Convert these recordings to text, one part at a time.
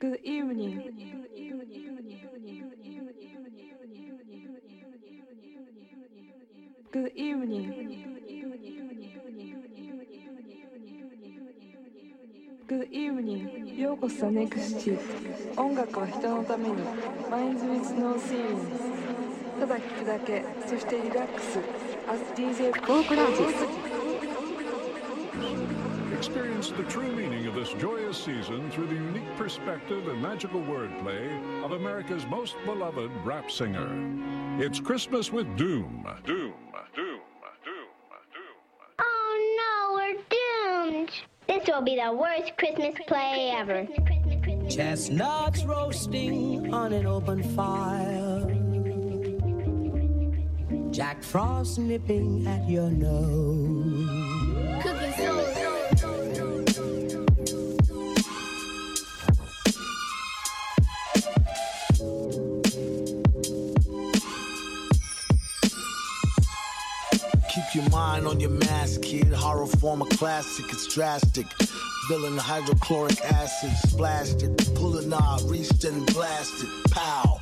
Good evening. Good evening. Good evening. ようこそネクスチ音楽は人のために Minds with no ceilings ただ聴くだけそしてリラックス As DJ フォークラウジ Experience the true meaning of this joyous season through the unique perspective and magical wordplay of America's most beloved rap singer. It's Christmas with Doom. Doom. Doom. Doom. Doom. Oh no, we're doomed. This will be the worst Christmas play ever. Chestnuts roasting on an open fire. Jack Frost nipping at your nose. Mind on your mask, kid. Horror form a classic, it's drastic. Villain hydrochloric acid, splashed it. Pull a knob, reached and blasted. Pow.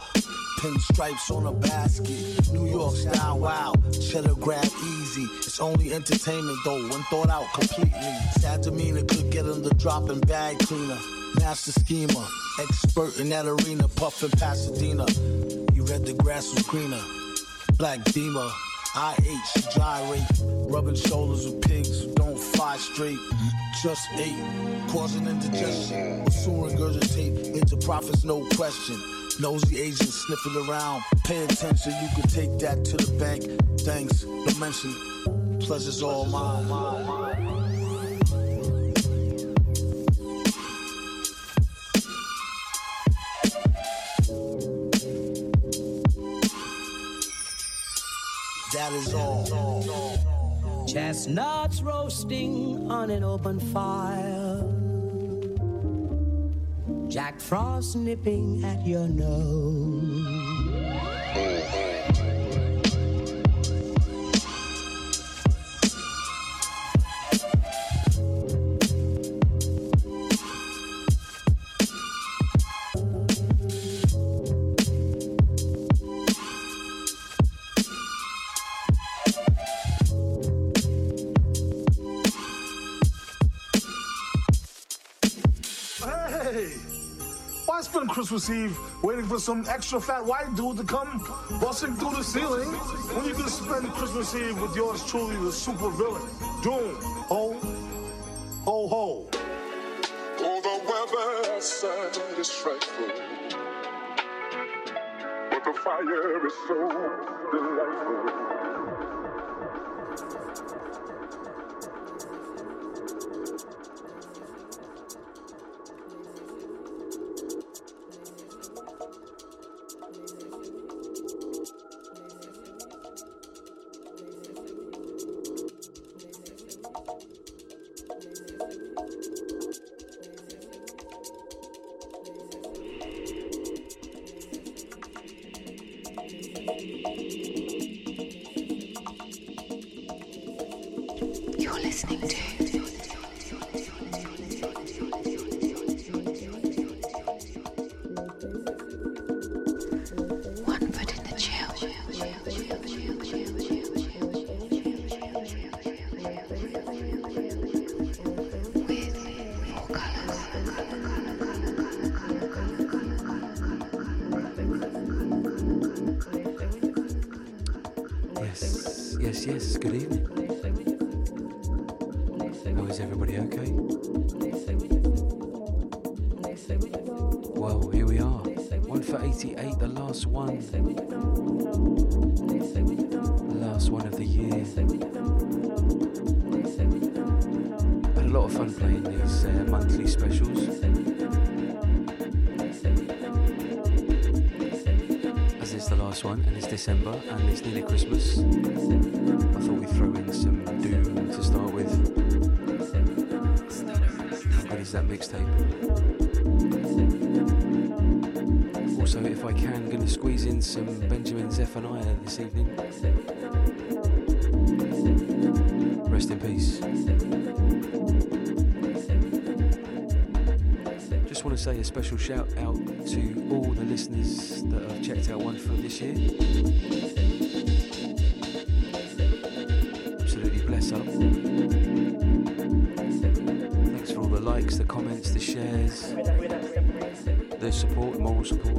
Pinstripes on a basket. New York style, wow. Cheddar grab easy. It's only entertainment though, when thought out completely. Sad demeanor could get in the drop and bag cleaner. Master schemer, expert in that arena, puffin' Pasadena. You read the grass was greener. Black Beamer, IH, gyrate, rubbing shoulders with pigs who don't fly straight. Just ate, causing indigestion. Mm-hmm. Will soon regurgitate into profits, no question. Nosy agents sniffing around. Pay attention, you can take that to the bank. Thanks, no mention. Pleasure's all mine. That is all. Chestnuts roasting on an open fire. Jack Frost nipping at your nose. Christmas Eve waiting for some extra fat white dude to come busting through the ceiling when you can spend Christmas Eve with yours truly, the super villain, Doom, ho, ho, ho. Oh, the weather outside is frightful, but the fire is so delightful. Okay? Well, here we are. One for 88, the last one. Last one of the year. Had a lot of fun playing these uh, monthly specials. As it's the last one, and it's December, and it's nearly Christmas. I thought we'd throw in some Doom to start with. That mixtape? Also, if I can, going to squeeze in some Benjamin Zephaniah this evening. Rest in peace. just want to say a special shout out to all the listeners that have checked out One Foot this year. The support, moral support.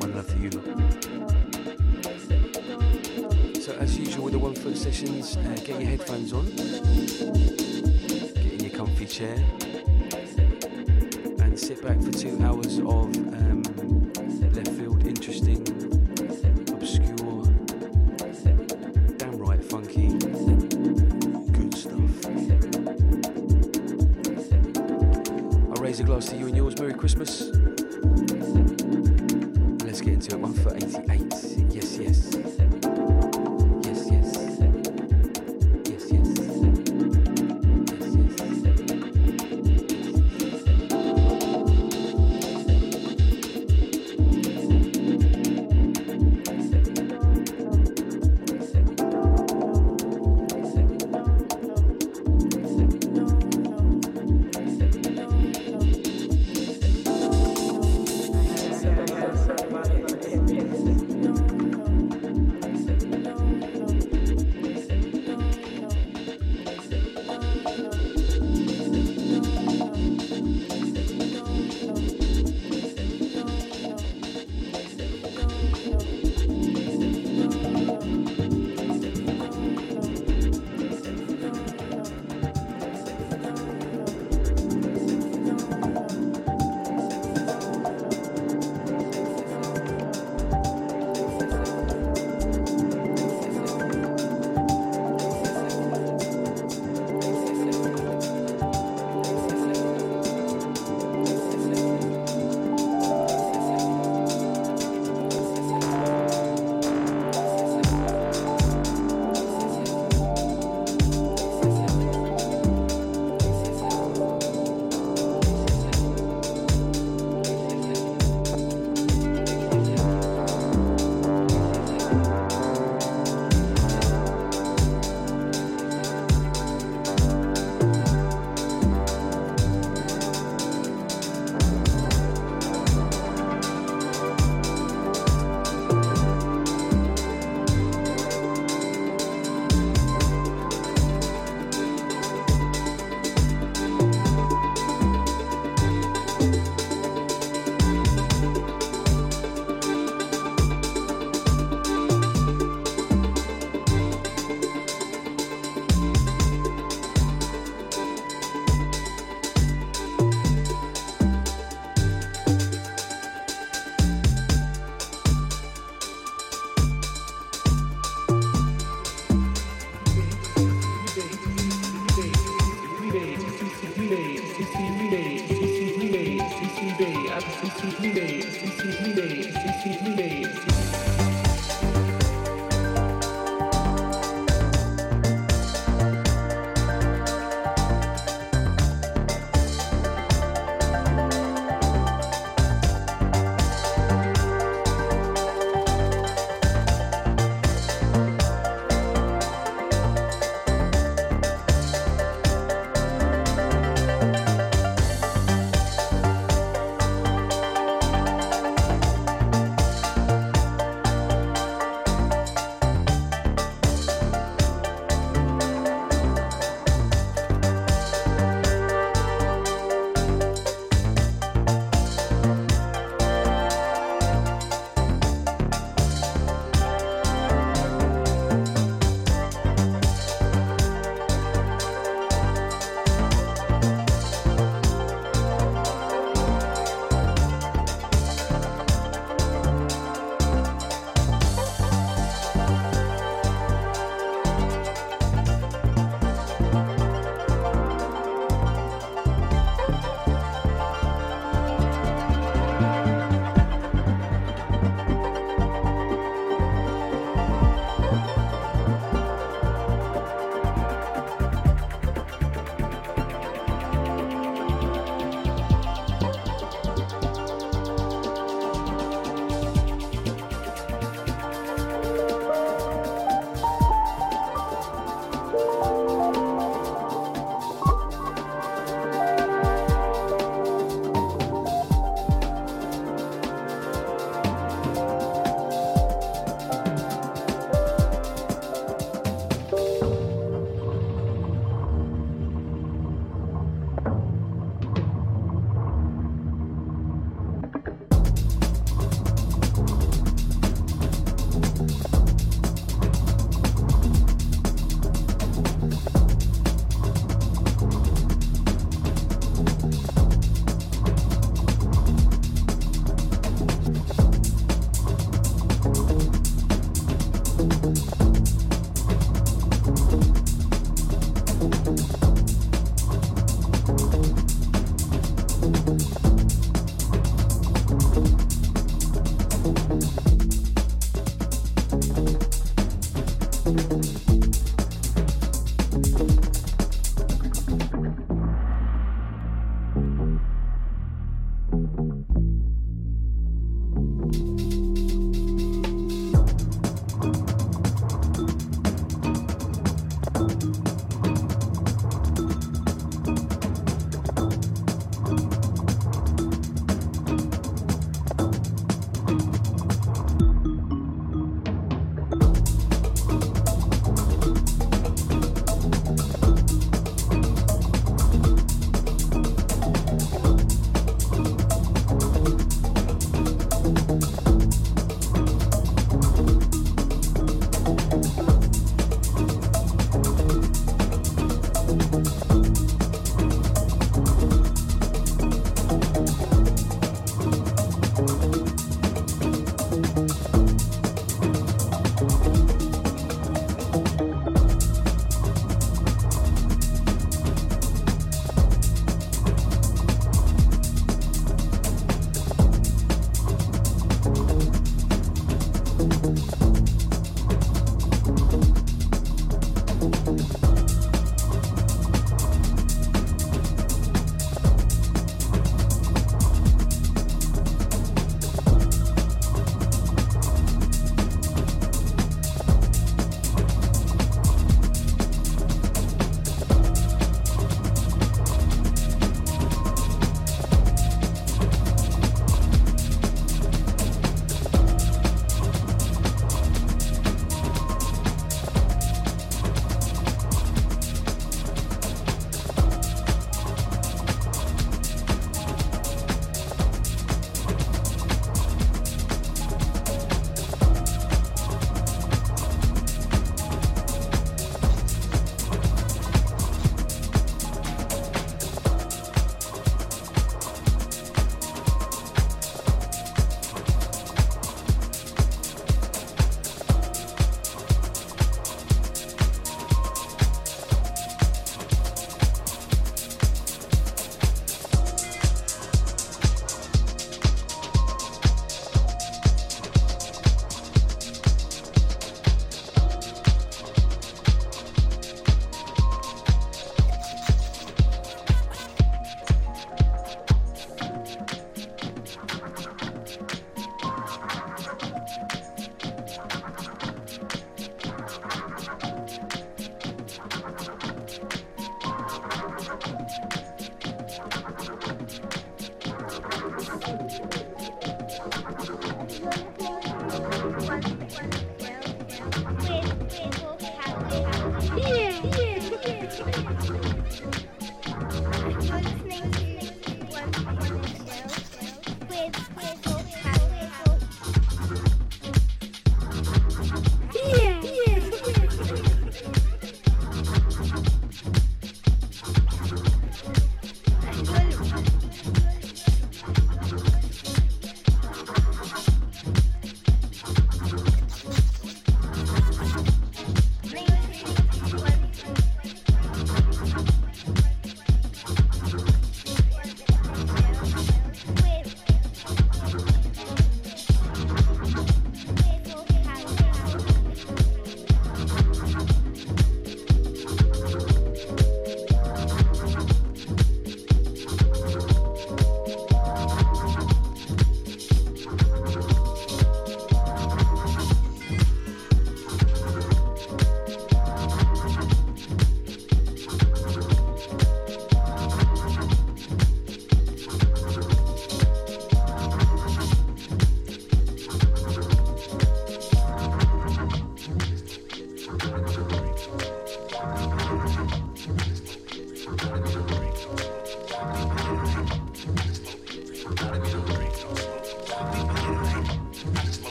One love you lot. So as usual with the One Foot sessions, uh, get your headphones on, get in your comfy chair, and sit back for two hours of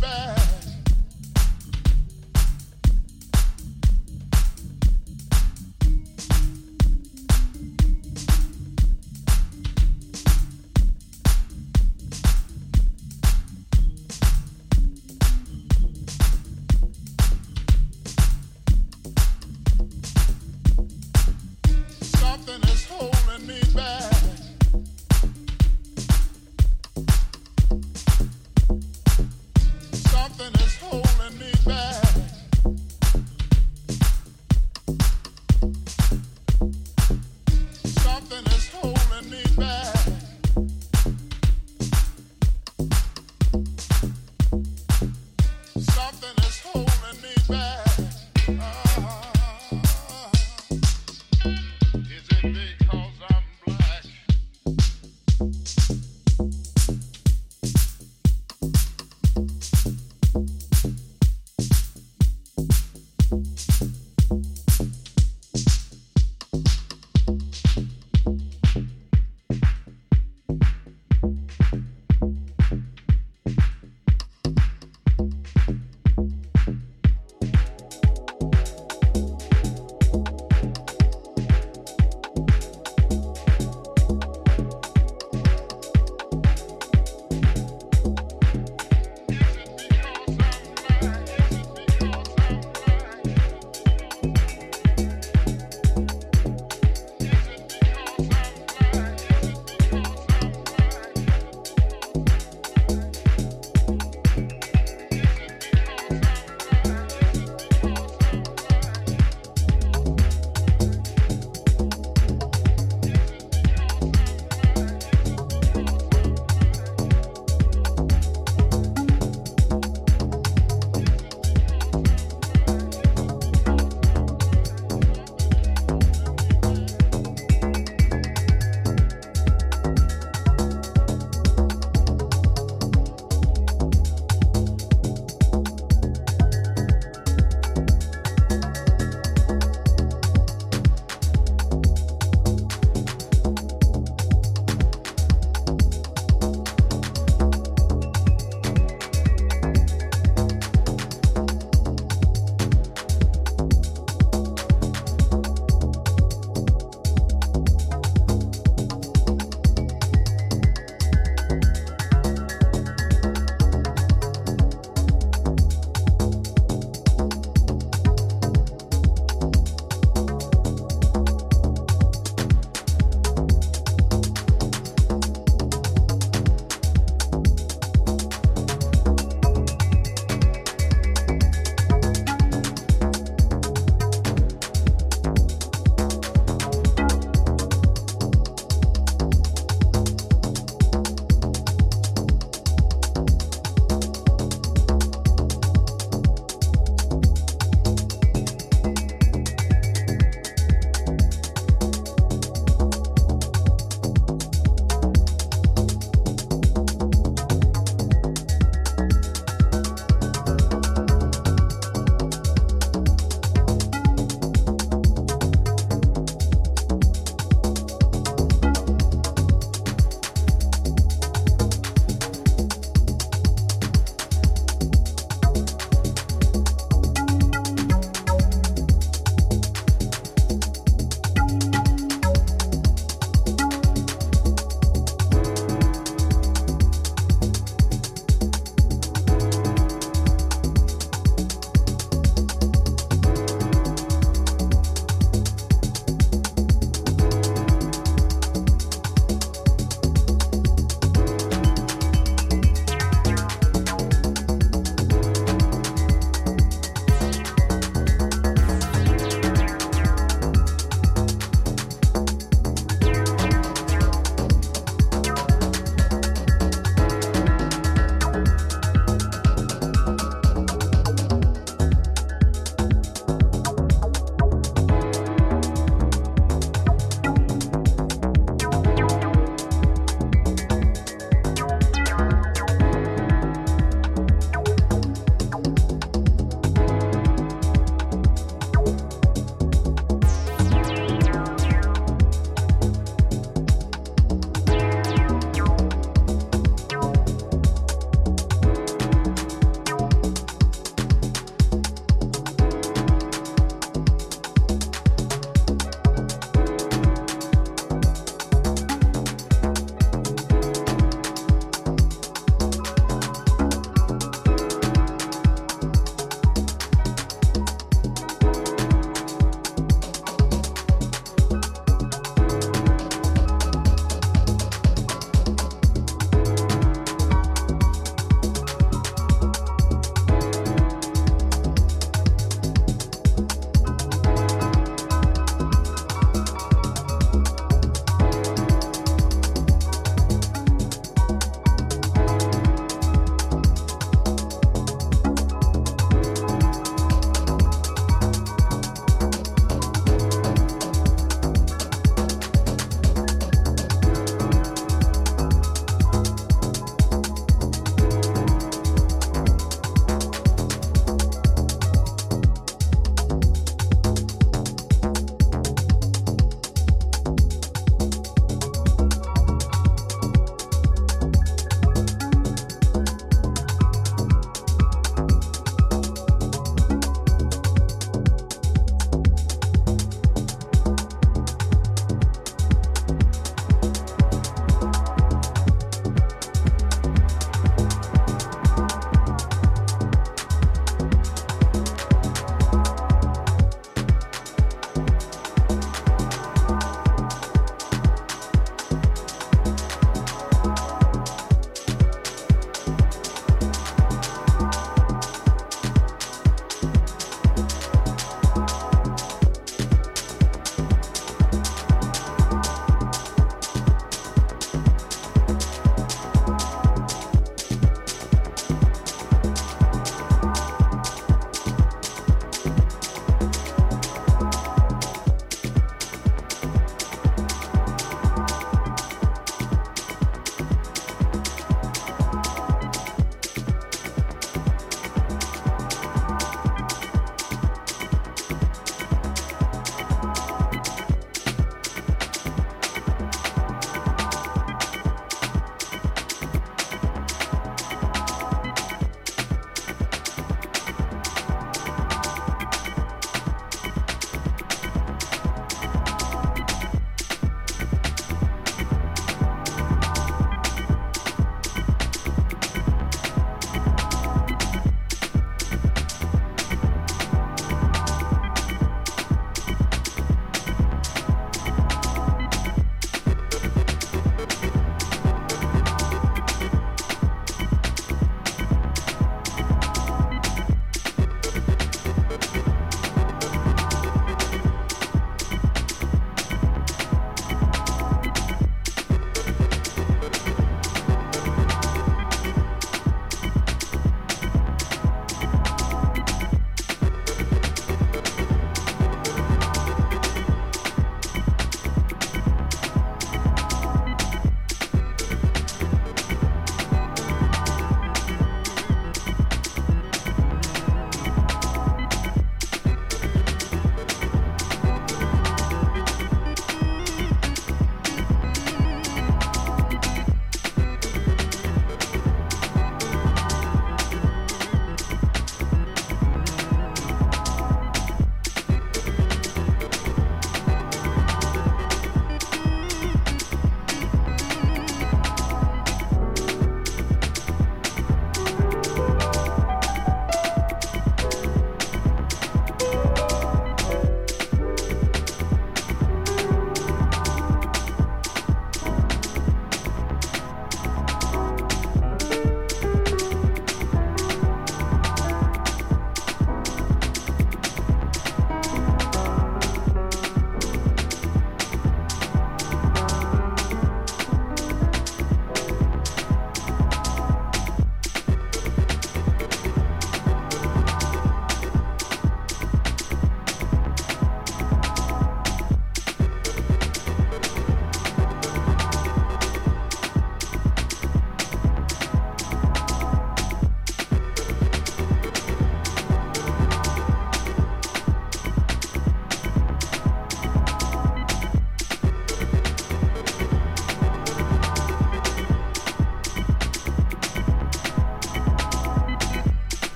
back.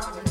Thank you.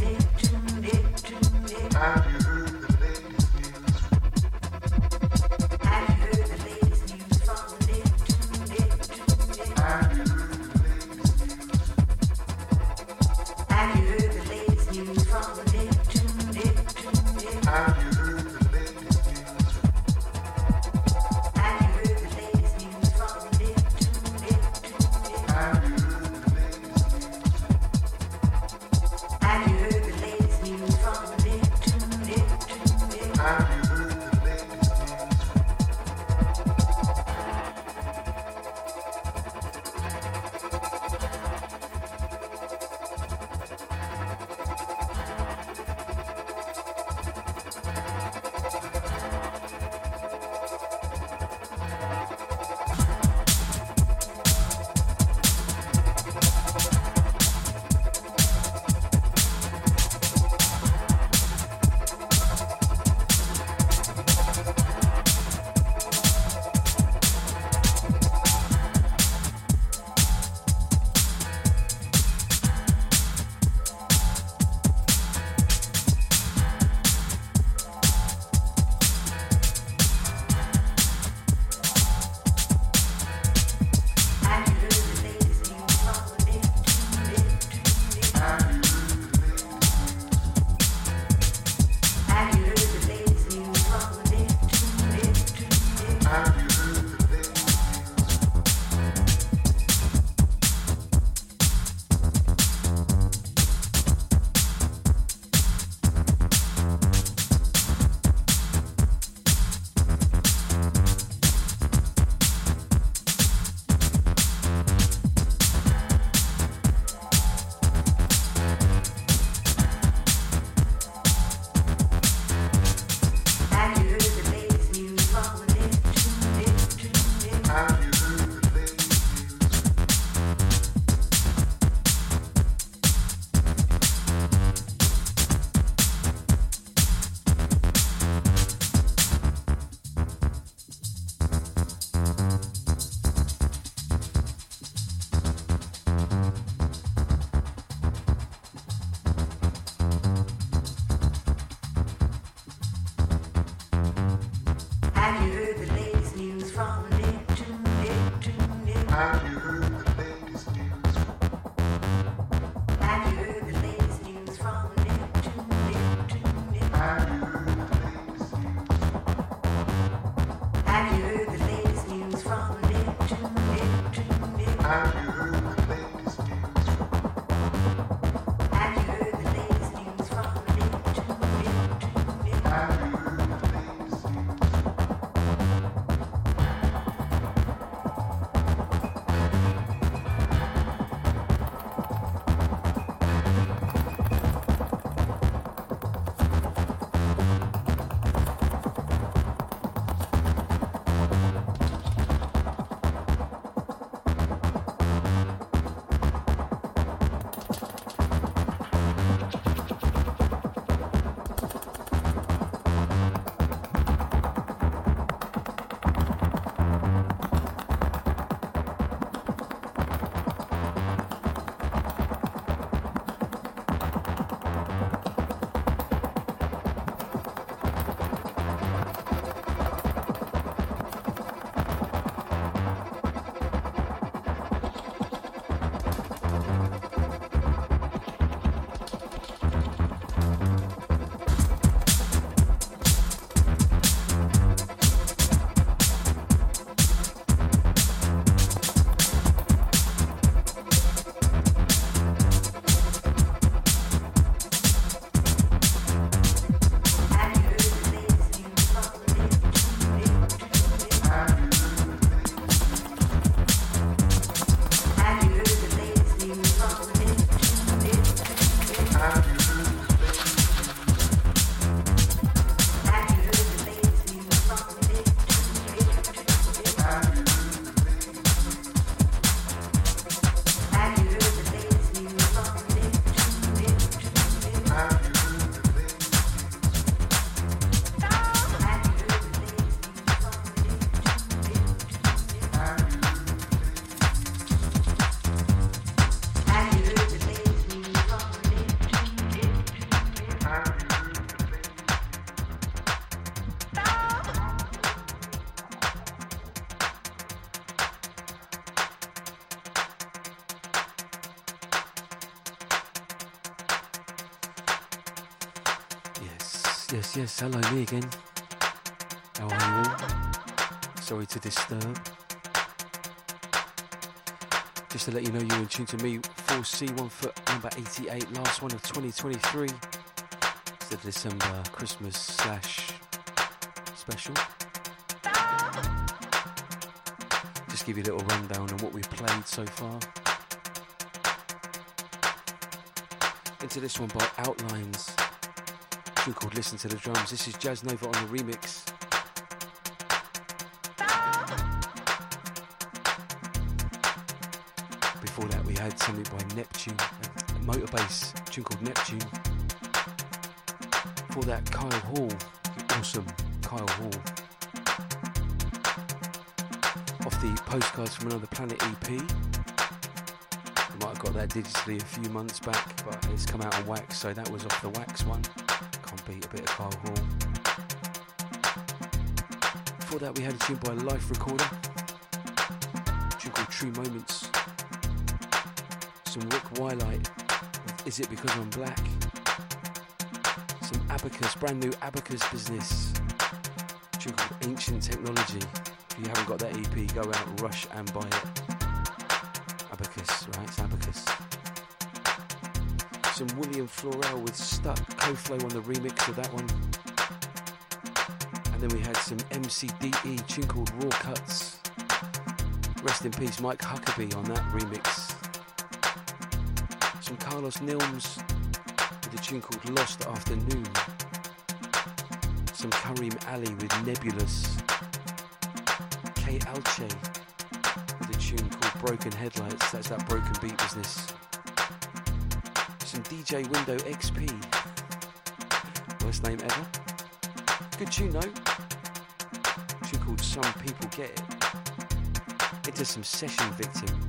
Yes, hello, me again. How are you? Sorry to disturb. Just to let you know, you're in tune to me, 4C, one foot number 88, last one of 2023. It's the December Christmas slash special. Just give you a little rundown on what we've played so far. Into this one by Outlines tune called Listen to the Drums. This is Jazz Nova on the remix. Before that, we had something by Neptune, a Motorbass tune called Neptune. Before that, Kyle Hall, awesome Kyle Hall. Off the Postcards from Another Planet EP. You might have got that digitally a few months back, but it's come out on wax, so that was off the wax one beat, a bit of Kyle Hall. Before that, we had a tune by Life Recorder, a tune called True Moments. Some Rick Wilhite, Is It Because I'm Black? Some Abacus, brand new Abacus business, a tune called Ancient Technology. If you haven't got that EP, go out, rush and buy it. Abacus, right? It's Abacus some William Florell with Stuck co-flow on the remix of that one. And then we had some MCDE tune called Raw Cuts. Rest in peace, Mike Huckaby on that remix. Some Carlos Nilmmns with a tune called Lost Afternoon. Some Kareem Ali with Nebulous. K Alche with a tune called Broken Headlights. That's that broken beat business some DJ Window XP. Worst name ever. Good tune though. Tune called Some People Get It. Into some Session Victim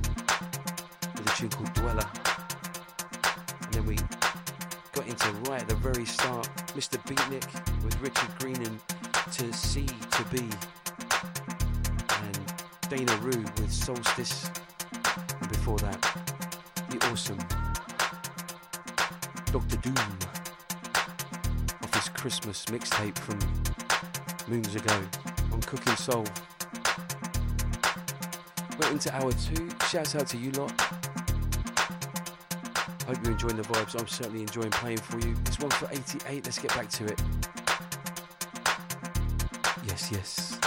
with a tune called Dweller. And then we got into right at the very start, Mr. Beatnik with Richard Green and To C to B And Dana Rue with Solstice. And before that, the awesome Dr. Doom off his Christmas mixtape from moons ago on Cooking Soul. We're into hour two. Shouts out to you lot. Hope you're enjoying the vibes. I'm certainly enjoying playing for you. It's one for 88. Let's get back to it. Yes. Yes,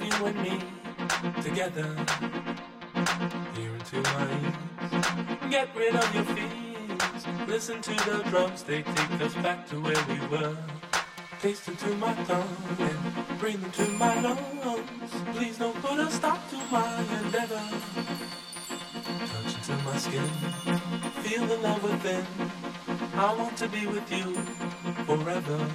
you and me together. Hear into my ears, get rid of your fears. Listen to the drums, they take us back to where we were. Taste into my tongue and bring breathe into my lungs. Please don't put a stop to my endeavor. Touch into my skin, feel the love within. I want to be with you forever.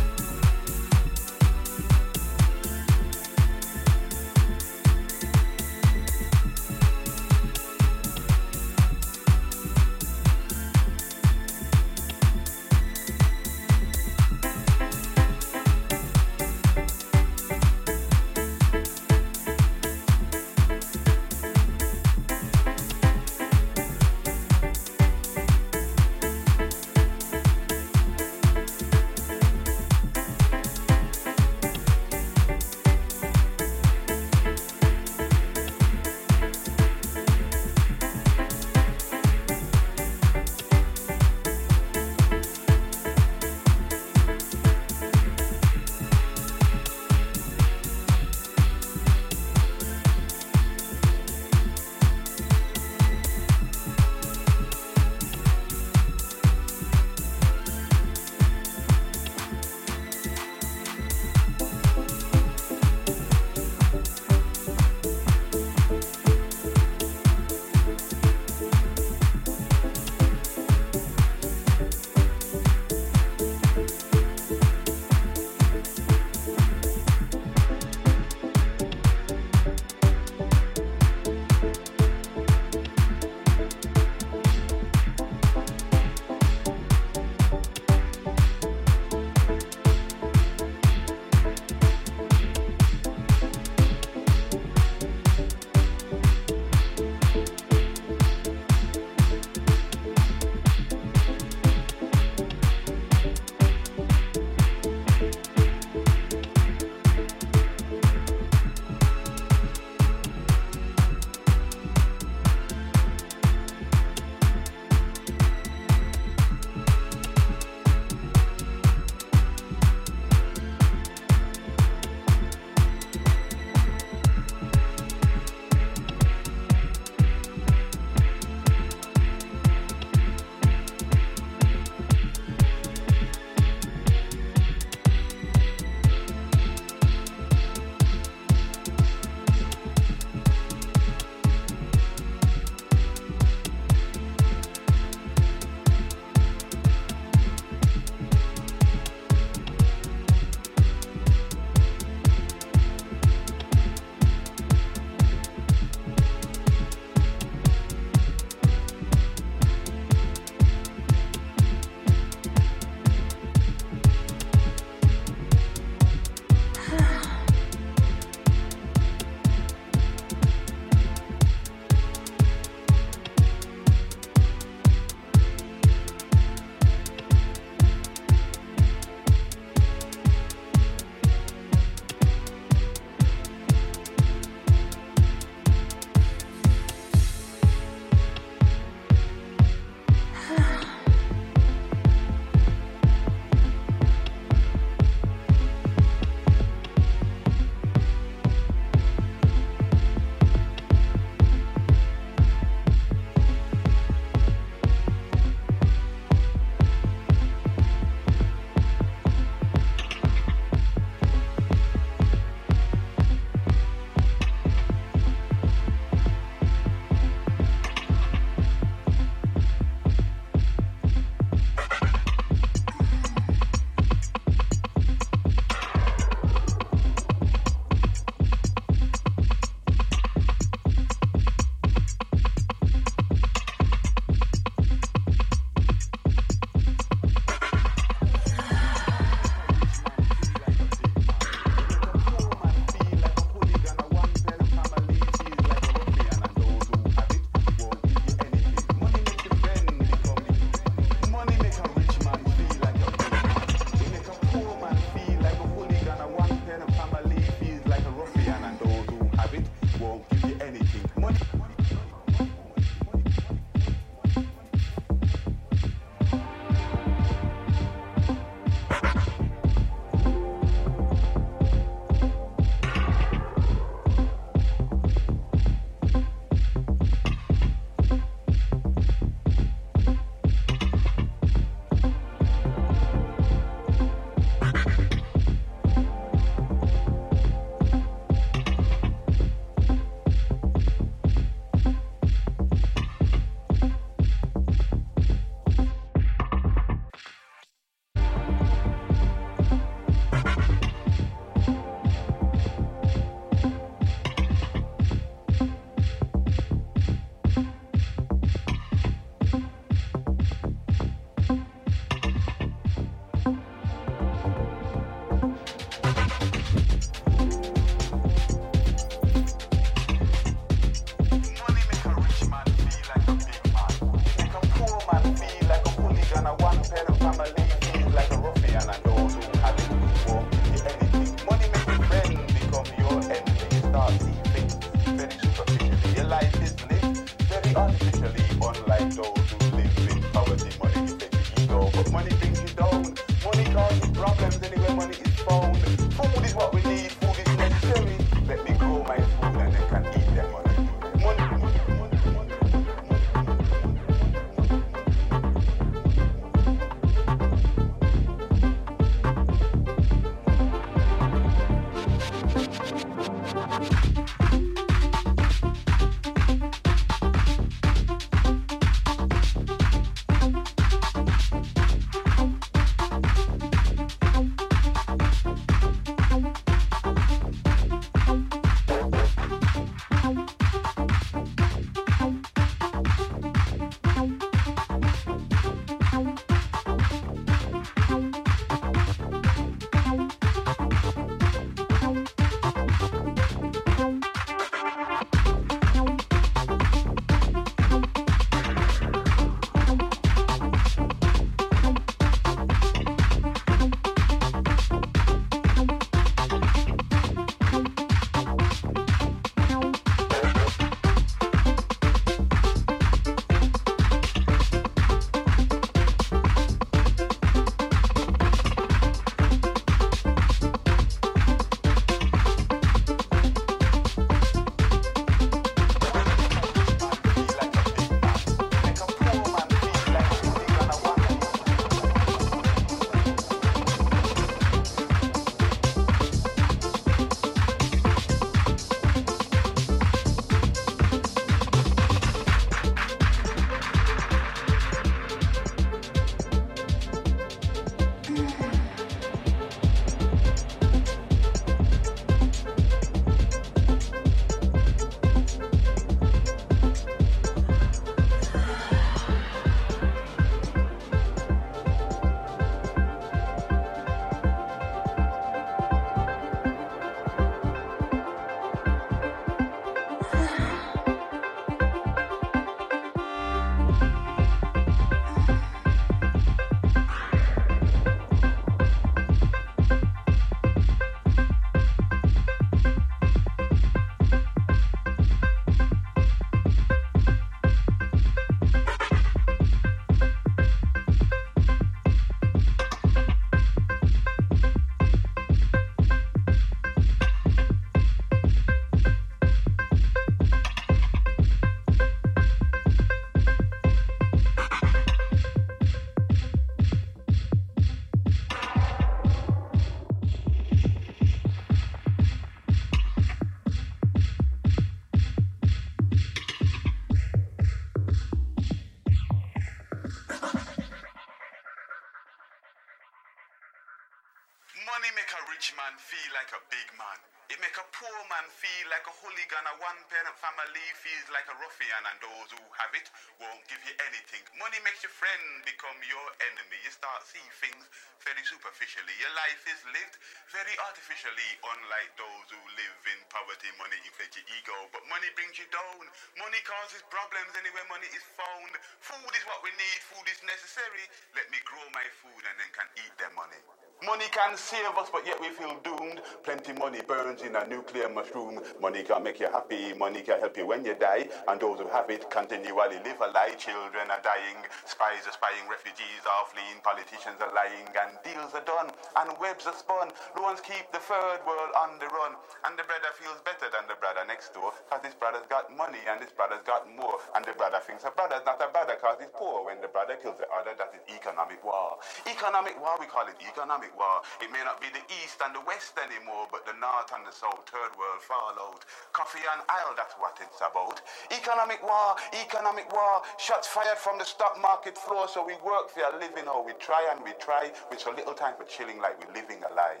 Ruffian, and those who have it won't give you anything. Money makes your friend become your enemy. You start seeing things very superficially. Your life is lived very artificially, unlike those who live in poverty. Money inflates your ego, but money brings you down. Money causes problems anywhere money is found. Food is what we need. Food is necessary. Let me grow my food and then can eat their money. Money can save us, but yet we feel doomed. Plenty money burns in a nuclear mushroom. Money can make you happy, money can help you when you die. And those who have it continually live a lie. Children are dying, spies are spying, refugees are fleeing, politicians are lying, and deals are done, and webs are spun. Loans keep the third world on the run. And the brother feels better than the brother next door, because his brother's got money and his brother's got more. And the brother thinks a brother's not a brother because he's poor. When the brother kills the other, that is economic war. Economic war, we call it economic war. It may not be the East and the West anymore, but the North and the South, third world fallout. Coffee and oil, that's what it's about. Economic war, economic war. Shots fired from the stock market floor, so we work for a living, or we try and we try with so little time for chilling like we're living a lie.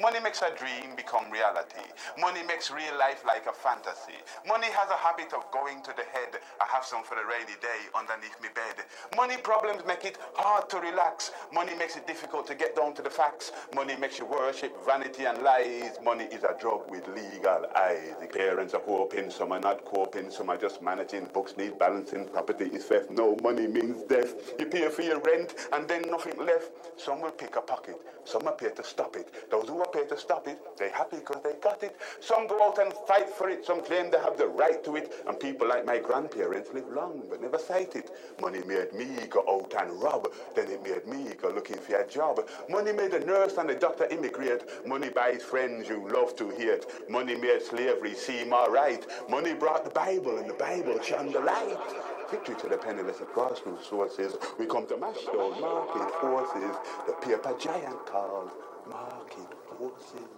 Money makes a dream become reality. Money makes real life like a fantasy. Money has a habit of going to the head. I have some for the rainy day underneath my bed. Money problems make it hard to relax. Money makes it difficult to get down to the facts. Money makes you worship vanity and lies. Money is a drug with legal eyes. The parents are hoping, some are not coping, some are just managing. Books need balancing, property is theft. No money means death. You pay for your rent and then nothing left. Some will pick a pocket, some paid to stop it. Those who paid to stop it, they're happy because they got it. Some go out and fight for it, some claim they have the right to it, and people like my grandparents live long but never sight it. Money made me go out and rob, then it made me go looking for a job. Money made the nurse and the doctor immigrate. Money buys friends you love to hate. Money made slavery seem alright. Money brought the Bible and the Bible shone the light. Victory to the penniless at grassroots sources. We come to mash market forces. The paper giant called market forces.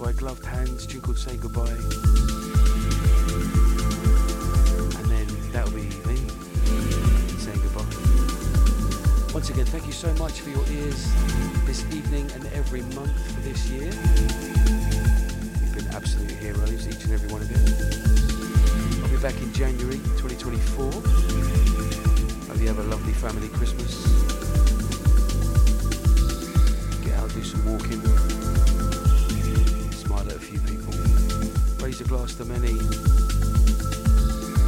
by gloved hands, jingled say goodbye. And then that'll be me saying goodbye. Once again, thank you so much for your ears this evening and every month for this year. You've been absolute heroes, each and every one of you. I'll be back in January 2024. Hope you have a lovely family Christmas. Get out, do some walking. last of many. And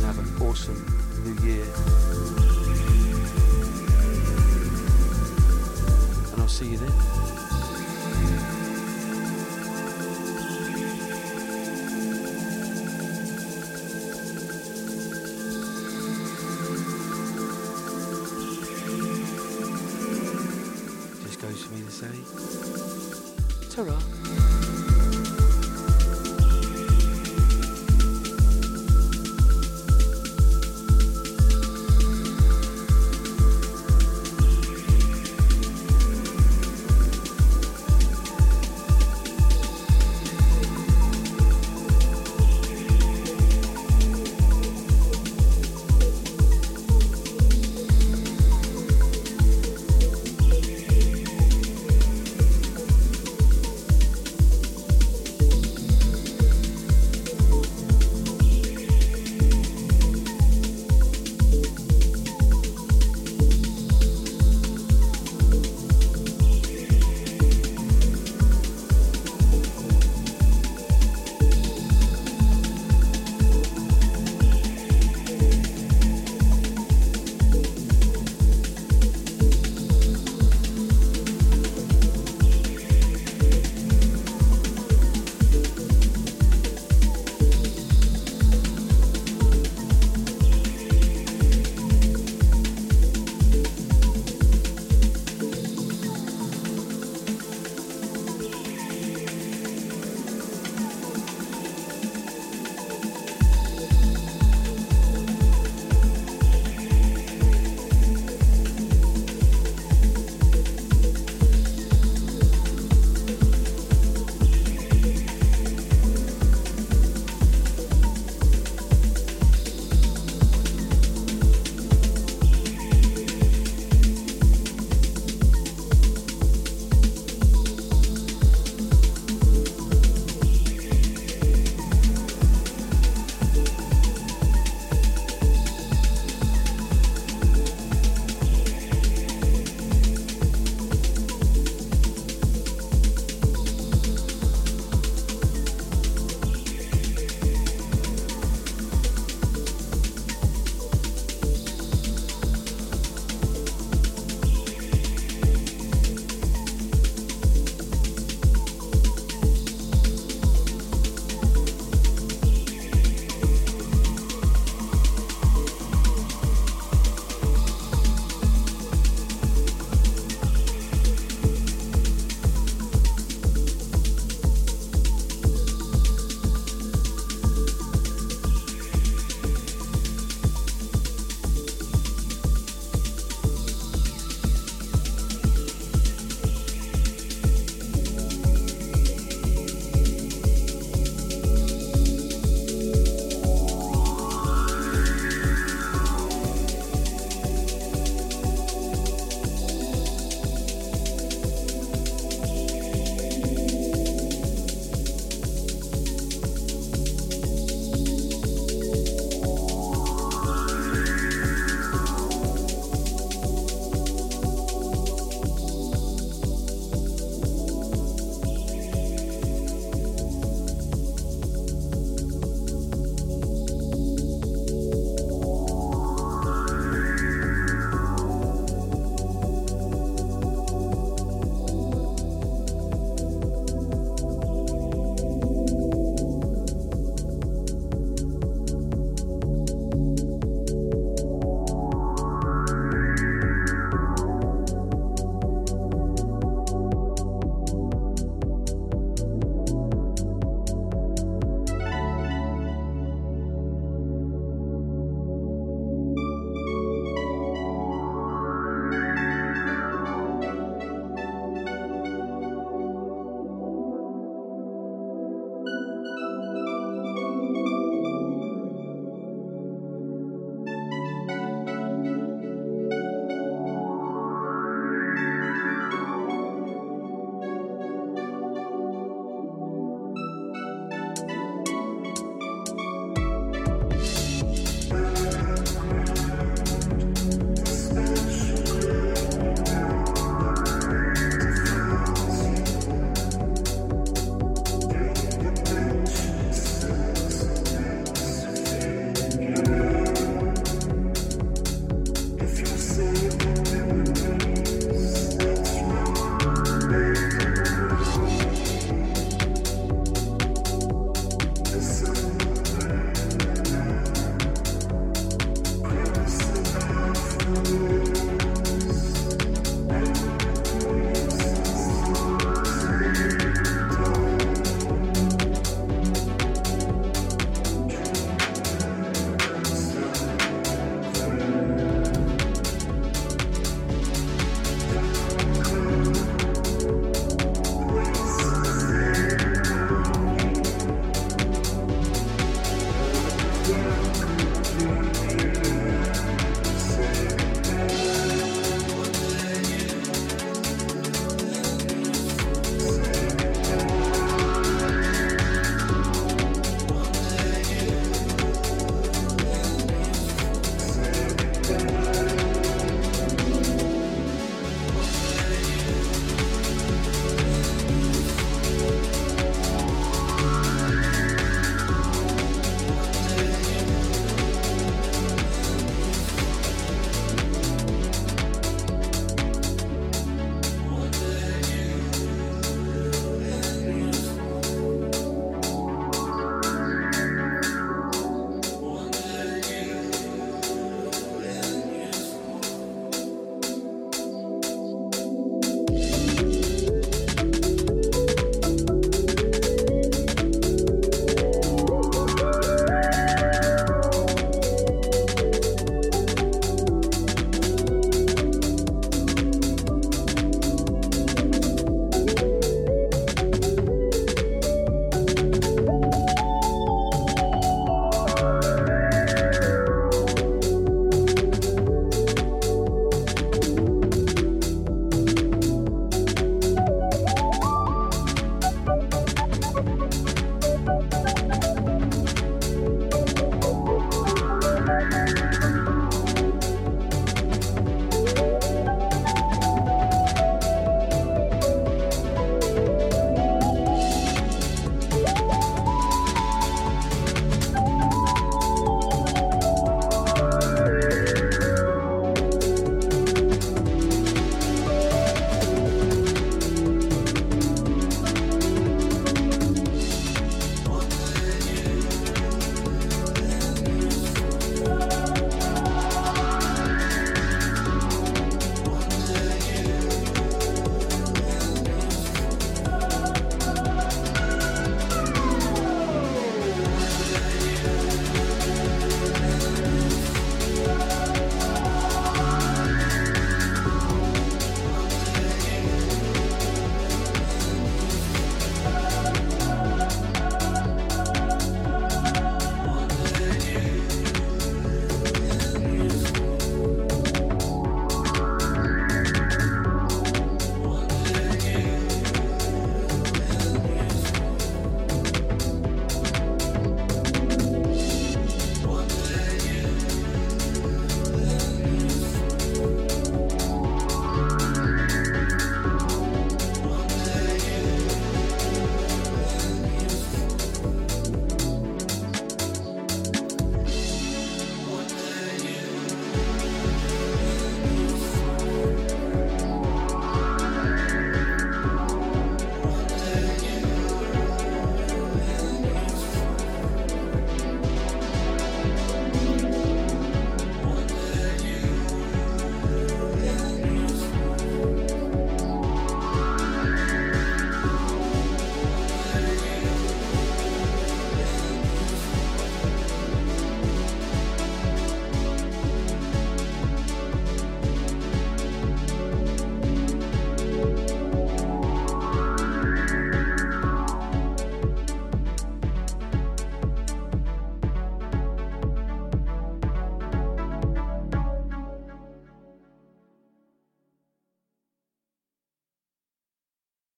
have an awesome new year. And I'll see you then.